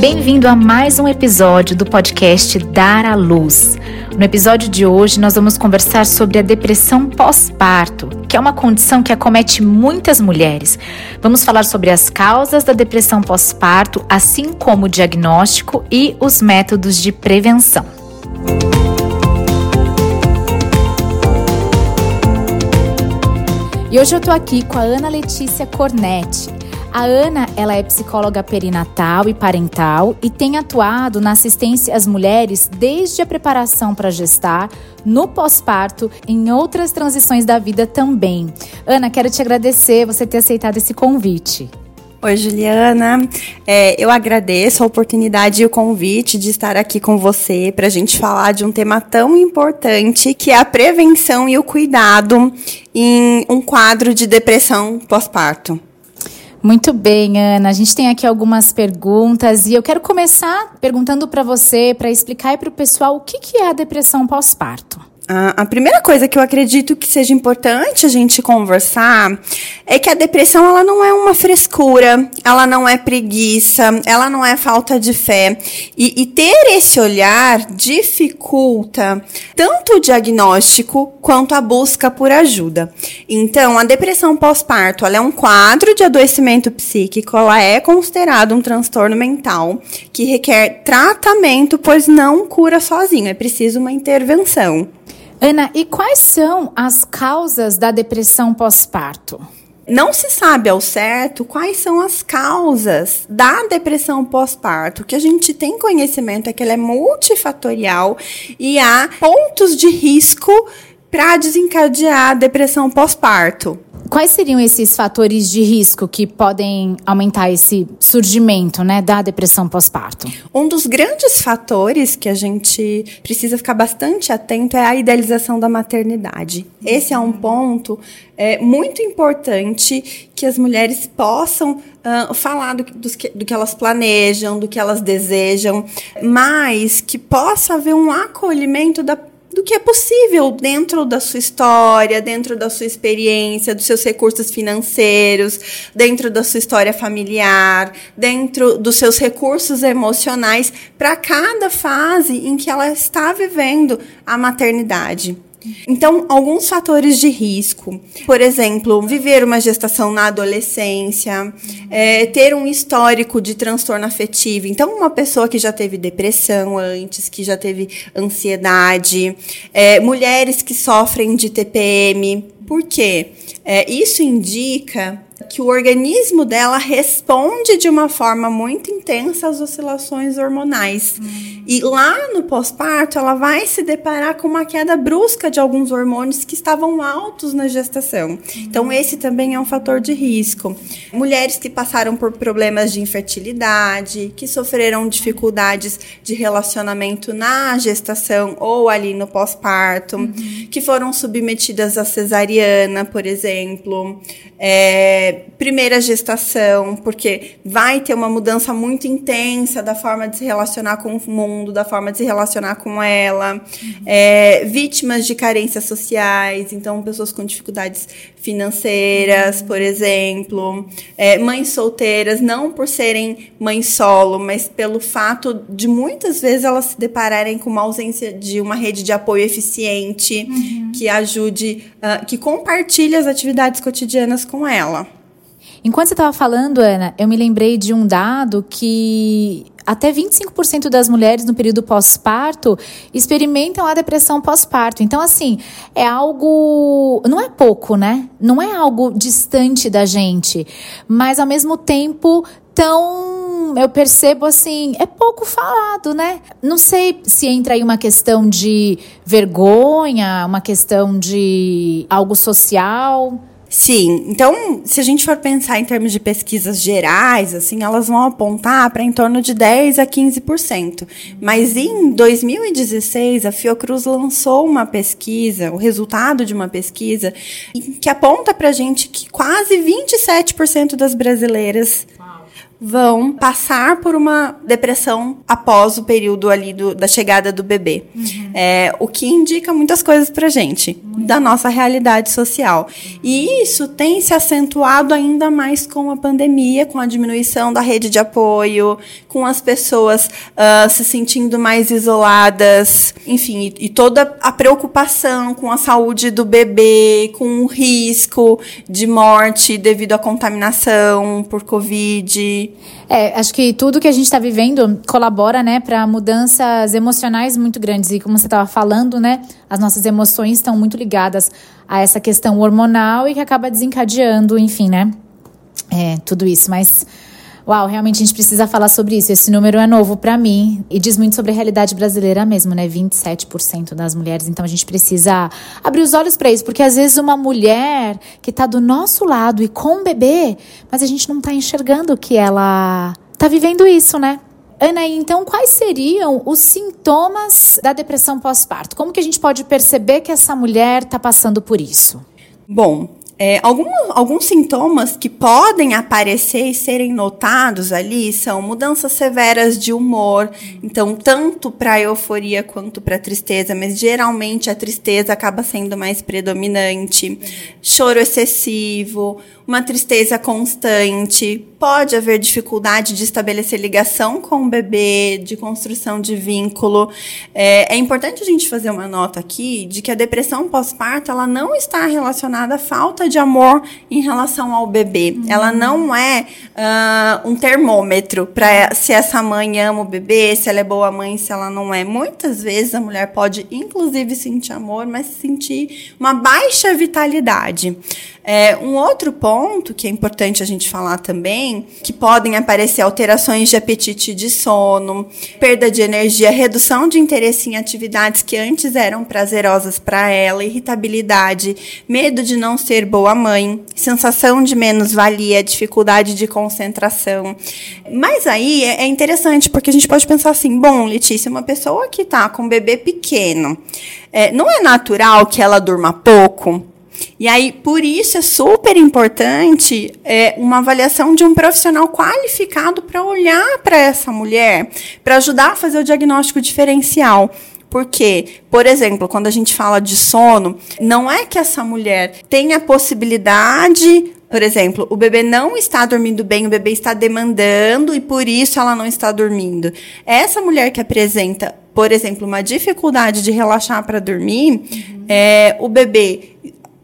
Bem-vindo a mais um episódio do podcast Dar à Luz. No episódio de hoje, nós vamos conversar sobre a depressão pós-parto, que é uma condição que acomete muitas mulheres. Vamos falar sobre as causas da depressão pós-parto, assim como o diagnóstico e os métodos de prevenção. E hoje eu tô aqui com a Ana Letícia Cornetti. A Ana, ela é psicóloga perinatal e parental e tem atuado na assistência às mulheres desde a preparação para gestar, no pós-parto, em outras transições da vida também. Ana, quero te agradecer você ter aceitado esse convite. Oi, Juliana. É, eu agradeço a oportunidade e o convite de estar aqui com você para a gente falar de um tema tão importante que é a prevenção e o cuidado em um quadro de depressão pós-parto. Muito bem, Ana. A gente tem aqui algumas perguntas e eu quero começar perguntando para você, para explicar para o pessoal o que, que é a depressão pós-parto. A, primeira coisa que eu acredito que seja importante a gente conversar é que a depressão ela não é uma frescura, ela não é preguiça, ela não é falta de fé. E, e ter esse olhar dificulta tanto o diagnóstico quanto a busca por ajuda. Então, a depressão pós-parto é um quadro de adoecimento psíquico, ela é considerada um transtorno mental que requer tratamento, pois não cura sozinho, é preciso uma intervenção. Ana, e quais são as causas da depressão pós-parto? Não se sabe ao certo quais são as causas da depressão pós-parto. O que a gente tem conhecimento é que ela é multifatorial e há pontos de risco para desencadear a depressão pós-parto. Quais seriam esses fatores de risco que podem aumentar esse surgimento né, da depressão pós-parto? Um dos grandes fatores que a gente precisa ficar bastante atento é a idealização da maternidade. Esse é um ponto é, muito importante que as mulheres possam uh, falar do, do, que, do que elas planejam, do que elas desejam, mas que possa haver um acolhimento da do que é possível dentro da sua história, dentro da sua experiência, dos seus recursos financeiros, dentro da sua história familiar, dentro dos seus recursos emocionais para cada fase em que ela está vivendo a maternidade. Então, alguns fatores de risco, por exemplo, viver uma gestação na adolescência, é, ter um histórico de transtorno afetivo. Então, uma pessoa que já teve depressão antes, que já teve ansiedade, é, mulheres que sofrem de TPM. Por quê? É, isso indica que o organismo dela responde de uma forma muito intensa às oscilações hormonais. E lá no pós-parto, ela vai se deparar com uma queda brusca de alguns hormônios que estavam altos na gestação. Então, esse também é um fator de risco. Mulheres que passaram por problemas de infertilidade, que sofreram dificuldades de relacionamento na gestação ou ali no pós-parto, uhum. que foram submetidas à cesariana, por exemplo. É, primeira gestação, porque vai ter uma mudança muito intensa da forma de se relacionar com o mundo, da forma de se relacionar com ela. Uhum. É, vítimas de carências sociais, então pessoas com dificuldades financeiras, uhum. por exemplo. É, mães solteiras, não por serem mães solo, mas pelo fato de muitas vezes elas se depararem com uma ausência de uma rede de apoio eficiente uhum. que ajude, uh, que compartilhe as atividades cotidianas com ela. Enquanto você estava falando, Ana, eu me lembrei de um dado que até 25% das mulheres no período pós-parto experimentam a depressão pós-parto. Então, assim, é algo. Não é pouco, né? Não é algo distante da gente, mas ao mesmo tempo tão. Eu percebo assim, é pouco falado, né? Não sei se entra aí uma questão de vergonha, uma questão de algo social. Sim, então, se a gente for pensar em termos de pesquisas gerais, assim, elas vão apontar para em torno de 10 a 15%. Mas em 2016, a Fiocruz lançou uma pesquisa, o resultado de uma pesquisa, que aponta para a gente que quase 27% das brasileiras vão passar por uma depressão após o período ali do, da chegada do bebê. Uhum. É, o que indica muitas coisas pra gente, da nossa realidade social. E isso tem se acentuado ainda mais com a pandemia, com a diminuição da rede de apoio, com as pessoas uh, se sentindo mais isoladas, enfim, e, e toda a preocupação com a saúde do bebê, com o risco de morte devido à contaminação por Covid. É, acho que tudo que a gente está vivendo colabora, né, para mudanças emocionais muito grandes. E como você estava falando, né, as nossas emoções estão muito ligadas a essa questão hormonal e que acaba desencadeando, enfim, né, é, tudo isso. Mas Uau, realmente a gente precisa falar sobre isso. Esse número é novo para mim e diz muito sobre a realidade brasileira mesmo, né? 27% das mulheres. Então a gente precisa abrir os olhos para isso, porque às vezes uma mulher que tá do nosso lado e com um bebê, mas a gente não tá enxergando que ela tá vivendo isso, né? Ana, então quais seriam os sintomas da depressão pós-parto? Como que a gente pode perceber que essa mulher está passando por isso? Bom, é, algum, alguns sintomas que podem aparecer e serem notados ali são mudanças severas de humor, então tanto para a euforia quanto para tristeza, mas geralmente a tristeza acaba sendo mais predominante, choro excessivo, uma tristeza constante, pode haver dificuldade de estabelecer ligação com o bebê, de construção de vínculo. É, é importante a gente fazer uma nota aqui de que a depressão pós-parto ela não está relacionada à falta de amor em relação ao bebê. Uhum. Ela não é uh, um termômetro para se essa mãe ama o bebê, se ela é boa mãe, se ela não é. Muitas vezes a mulher pode, inclusive, sentir amor, mas sentir uma baixa vitalidade. É, um outro ponto que é importante a gente falar também, que podem aparecer alterações de apetite de sono, perda de energia, redução de interesse em atividades que antes eram prazerosas para ela, irritabilidade, medo de não ser boa mãe, sensação de menos-valia, dificuldade de concentração. Mas aí é, é interessante, porque a gente pode pensar assim: bom, Letícia, uma pessoa que está com um bebê pequeno, é, não é natural que ela durma pouco? E aí, por isso é super importante é, uma avaliação de um profissional qualificado para olhar para essa mulher, para ajudar a fazer o diagnóstico diferencial. Porque, por exemplo, quando a gente fala de sono, não é que essa mulher tenha a possibilidade por exemplo, o bebê não está dormindo bem, o bebê está demandando e por isso ela não está dormindo. Essa mulher que apresenta, por exemplo, uma dificuldade de relaxar para dormir, uhum. é, o bebê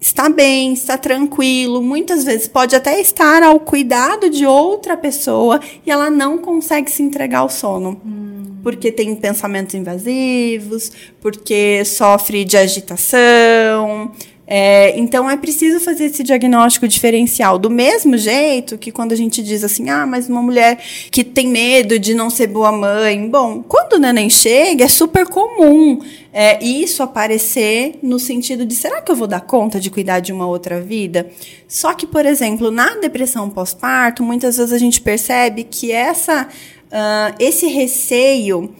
está bem, está tranquilo, muitas vezes pode até estar ao cuidado de outra pessoa e ela não consegue se entregar ao sono. Hum. Porque tem pensamentos invasivos, porque sofre de agitação, é, então é preciso fazer esse diagnóstico diferencial. Do mesmo jeito que quando a gente diz assim, ah, mas uma mulher que tem medo de não ser boa mãe. Bom, quando o neném chega, é super comum é, isso aparecer no sentido de será que eu vou dar conta de cuidar de uma outra vida? Só que, por exemplo, na depressão pós-parto, muitas vezes a gente percebe que essa, uh, esse receio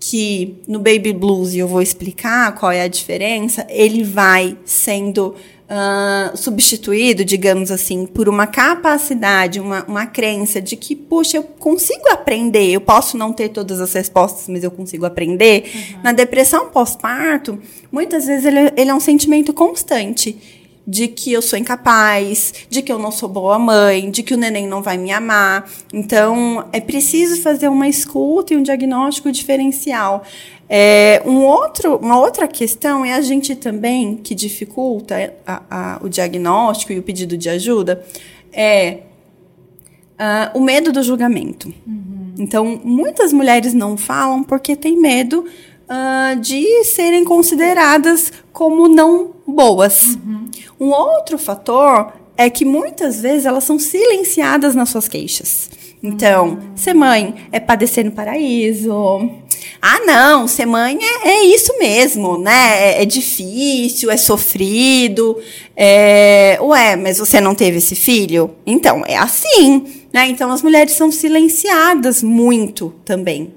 que no Baby Blues, e eu vou explicar qual é a diferença, ele vai sendo uh, substituído, digamos assim, por uma capacidade, uma, uma crença de que, puxa, eu consigo aprender, eu posso não ter todas as respostas, mas eu consigo aprender. Uhum. Na depressão pós-parto, muitas vezes ele, ele é um sentimento constante de que eu sou incapaz, de que eu não sou boa mãe, de que o neném não vai me amar. Então, é preciso fazer uma escuta e um diagnóstico diferencial. É, um outro, uma outra questão é a gente também, que dificulta a, a, o diagnóstico e o pedido de ajuda, é uh, o medo do julgamento. Uhum. Então, muitas mulheres não falam porque têm medo uh, de serem consideradas como não boas. Uhum. Um outro fator é que muitas vezes elas são silenciadas nas suas queixas. Então, uhum. ser mãe é padecer no paraíso. Ah, não, ser mãe é, é isso mesmo, né? É, é difícil, é sofrido. É... Ué, mas você não teve esse filho? Então, é assim. Né? Então, as mulheres são silenciadas muito também.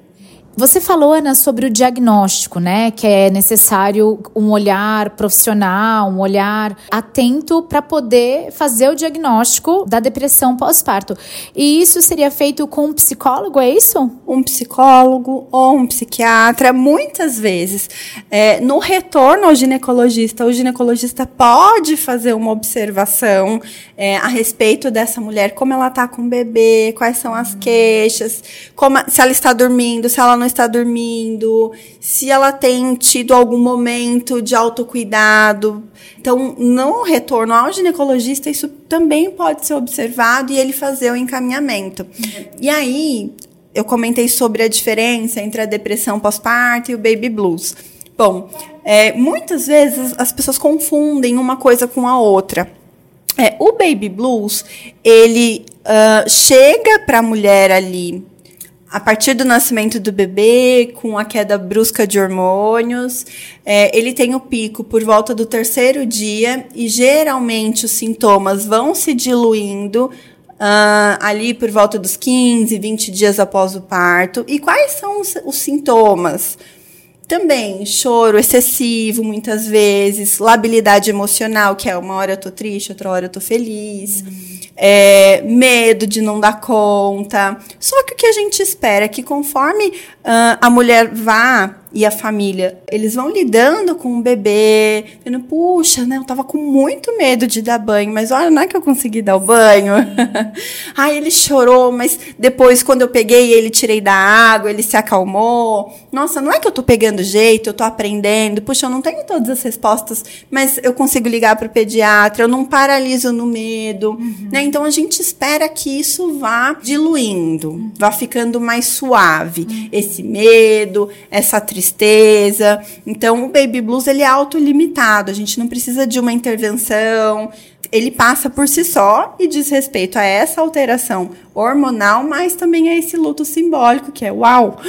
Você falou, Ana, sobre o diagnóstico, né? Que é necessário um olhar profissional, um olhar atento para poder fazer o diagnóstico da depressão pós-parto. E isso seria feito com um psicólogo, é isso? Um psicólogo ou um psiquiatra, muitas vezes. É, no retorno ao ginecologista, o ginecologista pode fazer uma observação é, a respeito dessa mulher, como ela está com o bebê, quais são as queixas, como, se ela está dormindo, se ela não está dormindo, se ela tem tido algum momento de autocuidado. Então, no retorno ao ginecologista, isso também pode ser observado e ele fazer o encaminhamento. E aí, eu comentei sobre a diferença entre a depressão pós-parto e o baby blues. Bom, é, muitas vezes as pessoas confundem uma coisa com a outra. É, o baby blues, ele uh, chega para a mulher ali a partir do nascimento do bebê, com a queda brusca de hormônios, é, ele tem o pico por volta do terceiro dia e geralmente os sintomas vão se diluindo uh, ali por volta dos 15, 20 dias após o parto. E quais são os, os sintomas? Também choro excessivo, muitas vezes, labilidade emocional, que é uma hora eu tô triste, outra hora eu tô feliz. Uhum é, medo de não dar conta. Só que o que a gente espera é que conforme uh, a mulher vá e a família, eles vão lidando com o bebê, vendo, puxa, né, eu tava com muito medo de dar banho, mas olha, não é que eu consegui dar o banho. Ai, ele chorou, mas depois, quando eu peguei ele, tirei da água, ele se acalmou. Nossa, não é que eu tô pegando jeito, eu tô aprendendo, puxa, eu não tenho todas as respostas, mas eu consigo ligar para o pediatra, eu não paraliso no medo, uhum. né? Então a gente espera que isso vá diluindo, uhum. vá ficando mais suave, uhum. esse medo, essa tristeza tristeza. Então, o baby blues ele é autolimitado, a gente não precisa de uma intervenção. Ele passa por si só e diz respeito a essa alteração hormonal, mas também a esse luto simbólico que é uau,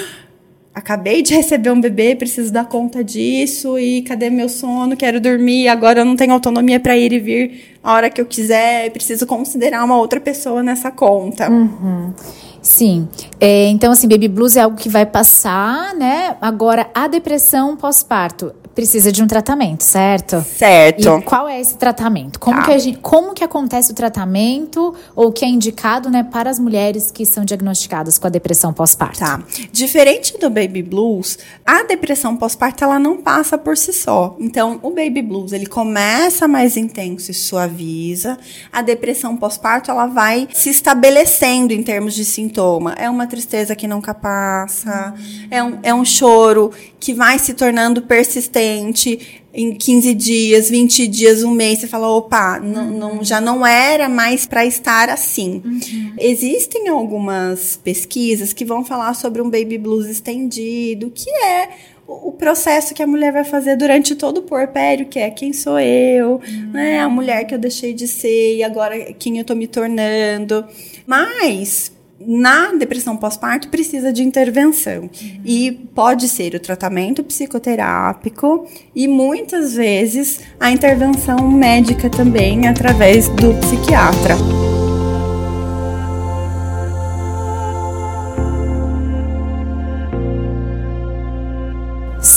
acabei de receber um bebê, preciso dar conta disso e cadê meu sono? Quero dormir, agora eu não tenho autonomia para ir e vir a hora que eu quiser, preciso considerar uma outra pessoa nessa conta. Uhum. Sim. É, então, assim, baby blues é algo que vai passar, né? Agora, a depressão pós-parto precisa de um tratamento, certo? Certo. E qual é esse tratamento? Como, tá. que, a gente, como que acontece o tratamento ou que é indicado, né, para as mulheres que são diagnosticadas com a depressão pós-parto? Tá. Diferente do baby blues, a depressão pós-parto ela não passa por si só. Então, o baby blues, ele começa mais intenso e suaviza. A depressão pós-parto, ela vai se estabelecendo em termos de sintoma. É uma tristeza que nunca passa, hum. é, um, é um choro que vai se tornando persistente em 15 dias, 20 dias, um mês, você fala, opa, não, uhum. não, já não era mais para estar assim. Uhum. Existem algumas pesquisas que vão falar sobre um baby blues estendido, que é o processo que a mulher vai fazer durante todo o porpério, que é quem sou eu, uhum. né? A mulher que eu deixei de ser e agora quem eu tô me tornando. Mas na depressão pós-parto precisa de intervenção. Uhum. E pode ser o tratamento psicoterápico e muitas vezes a intervenção médica também através do psiquiatra.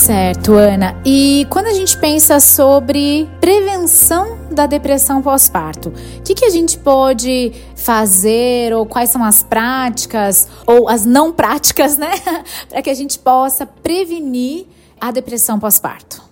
Certo, Ana. E quando a gente pensa sobre prevenção da depressão pós-parto, o que, que a gente pode fazer ou quais são as práticas ou as não práticas, né, para que a gente possa prevenir a depressão pós-parto?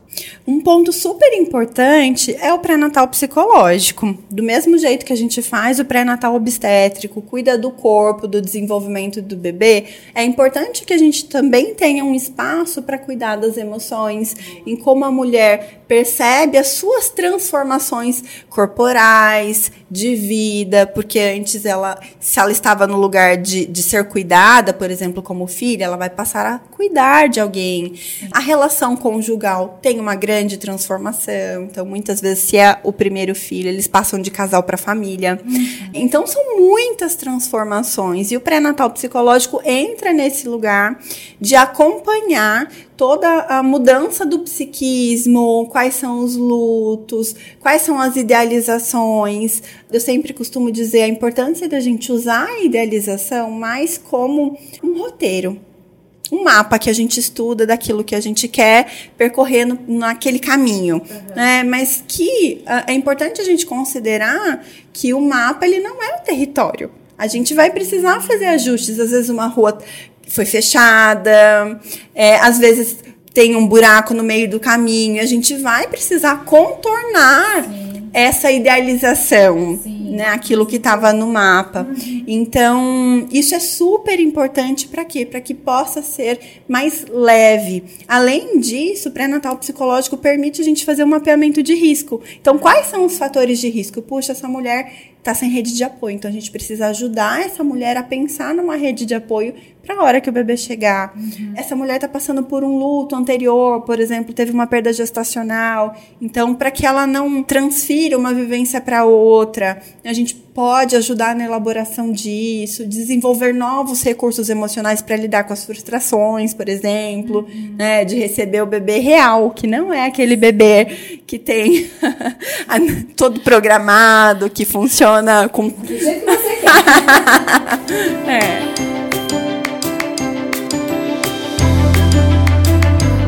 Um ponto super importante é o pré-natal psicológico. Do mesmo jeito que a gente faz o pré-natal obstétrico, cuida do corpo, do desenvolvimento do bebê, é importante que a gente também tenha um espaço para cuidar das emoções, em como a mulher percebe as suas transformações corporais, de vida, porque antes ela, se ela estava no lugar de, de ser cuidada, por exemplo, como filha, ela vai passar a cuidar de alguém. A relação conjugal tem uma grande transformação. Então, muitas vezes, se é o primeiro filho, eles passam de casal para família. Uhum. Então, são muitas transformações. E o pré-natal psicológico entra nesse lugar de acompanhar toda a mudança do psiquismo, quais são os lutos, quais são as idealizações. Eu sempre costumo dizer a importância da gente usar a idealização mais como um roteiro um mapa que a gente estuda daquilo que a gente quer percorrendo naquele caminho, uhum. né? Mas que uh, é importante a gente considerar que o mapa ele não é o território. A gente vai precisar fazer ajustes. Às vezes uma rua foi fechada, é, às vezes tem um buraco no meio do caminho. A gente vai precisar contornar Sim. essa idealização. Sim né, aquilo que estava no mapa. Uhum. Então, isso é super importante para quê? Para que possa ser mais leve. Além disso, o pré-natal psicológico permite a gente fazer um mapeamento de risco. Então, quais são os fatores de risco? Puxa, essa mulher está sem rede de apoio. Então a gente precisa ajudar essa mulher a pensar numa rede de apoio para a hora que o bebê chegar. Uhum. Essa mulher está passando por um luto anterior, por exemplo, teve uma perda gestacional. Então, para que ela não transfira uma vivência para outra, a gente pode ajudar na elaboração disso, desenvolver novos recursos emocionais para lidar com as frustrações, por exemplo, uhum. né, de receber o bebê real, que não é aquele bebê que tem todo programado, que funciona com do jeito que você quer. é.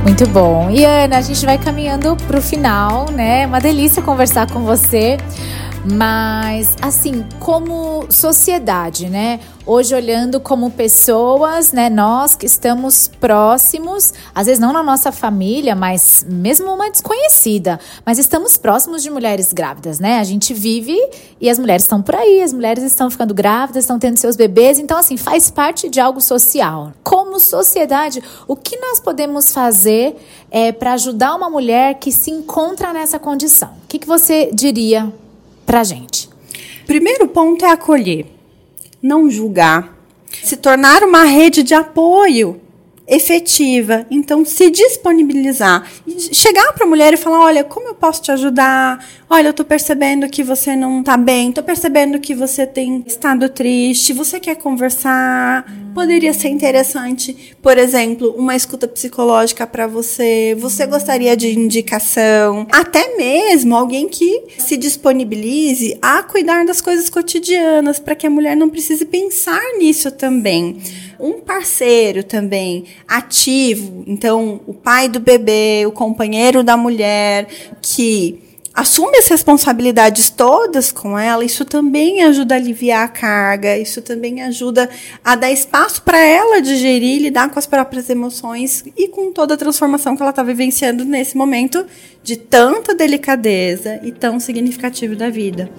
Muito bom. E Ana, a gente vai caminhando para o final, né? Uma delícia conversar com você. Mas, assim, como sociedade, né? Hoje, olhando como pessoas, né? Nós que estamos próximos, às vezes não na nossa família, mas mesmo uma desconhecida, mas estamos próximos de mulheres grávidas, né? A gente vive e as mulheres estão por aí, as mulheres estão ficando grávidas, estão tendo seus bebês, então, assim, faz parte de algo social. Como sociedade, o que nós podemos fazer é, para ajudar uma mulher que se encontra nessa condição? O que, que você diria para a gente? Primeiro ponto é acolher, não julgar, se tornar uma rede de apoio efetiva. Então, se disponibilizar. Chegar para a mulher e falar: olha, como eu posso te ajudar? Olha, eu estou percebendo que você não está bem, estou percebendo que você tem estado triste, você quer conversar. Poderia ser interessante, por exemplo, uma escuta psicológica para você. Você gostaria de indicação? Até mesmo alguém que se disponibilize a cuidar das coisas cotidianas, para que a mulher não precise pensar nisso também um parceiro também ativo, então o pai do bebê, o companheiro da mulher, que assume as responsabilidades todas com ela, isso também ajuda a aliviar a carga, isso também ajuda a dar espaço para ela digerir, lidar com as próprias emoções e com toda a transformação que ela está vivenciando nesse momento de tanta delicadeza e tão significativo da vida.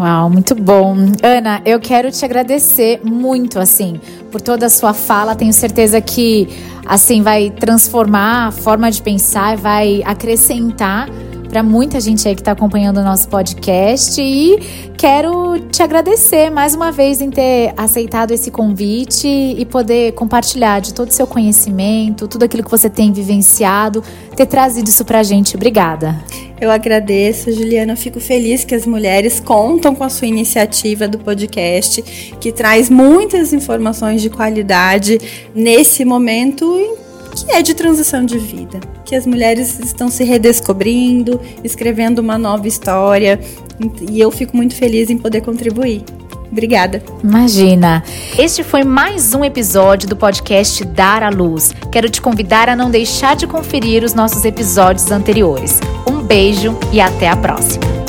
Uau, muito bom. Ana, eu quero te agradecer muito, assim, por toda a sua fala. Tenho certeza que, assim, vai transformar a forma de pensar, vai acrescentar para muita gente aí que está acompanhando o nosso podcast e quero te agradecer mais uma vez em ter aceitado esse convite e poder compartilhar de todo o seu conhecimento, tudo aquilo que você tem vivenciado, ter trazido isso para a gente. Obrigada. Eu agradeço, Juliana. Fico feliz que as mulheres contam com a sua iniciativa do podcast, que traz muitas informações de qualidade nesse momento que é de transição de vida, que as mulheres estão se redescobrindo, escrevendo uma nova história, e eu fico muito feliz em poder contribuir. Obrigada. Imagina. Este foi mais um episódio do podcast Dar à Luz. Quero te convidar a não deixar de conferir os nossos episódios anteriores. Um beijo e até a próxima.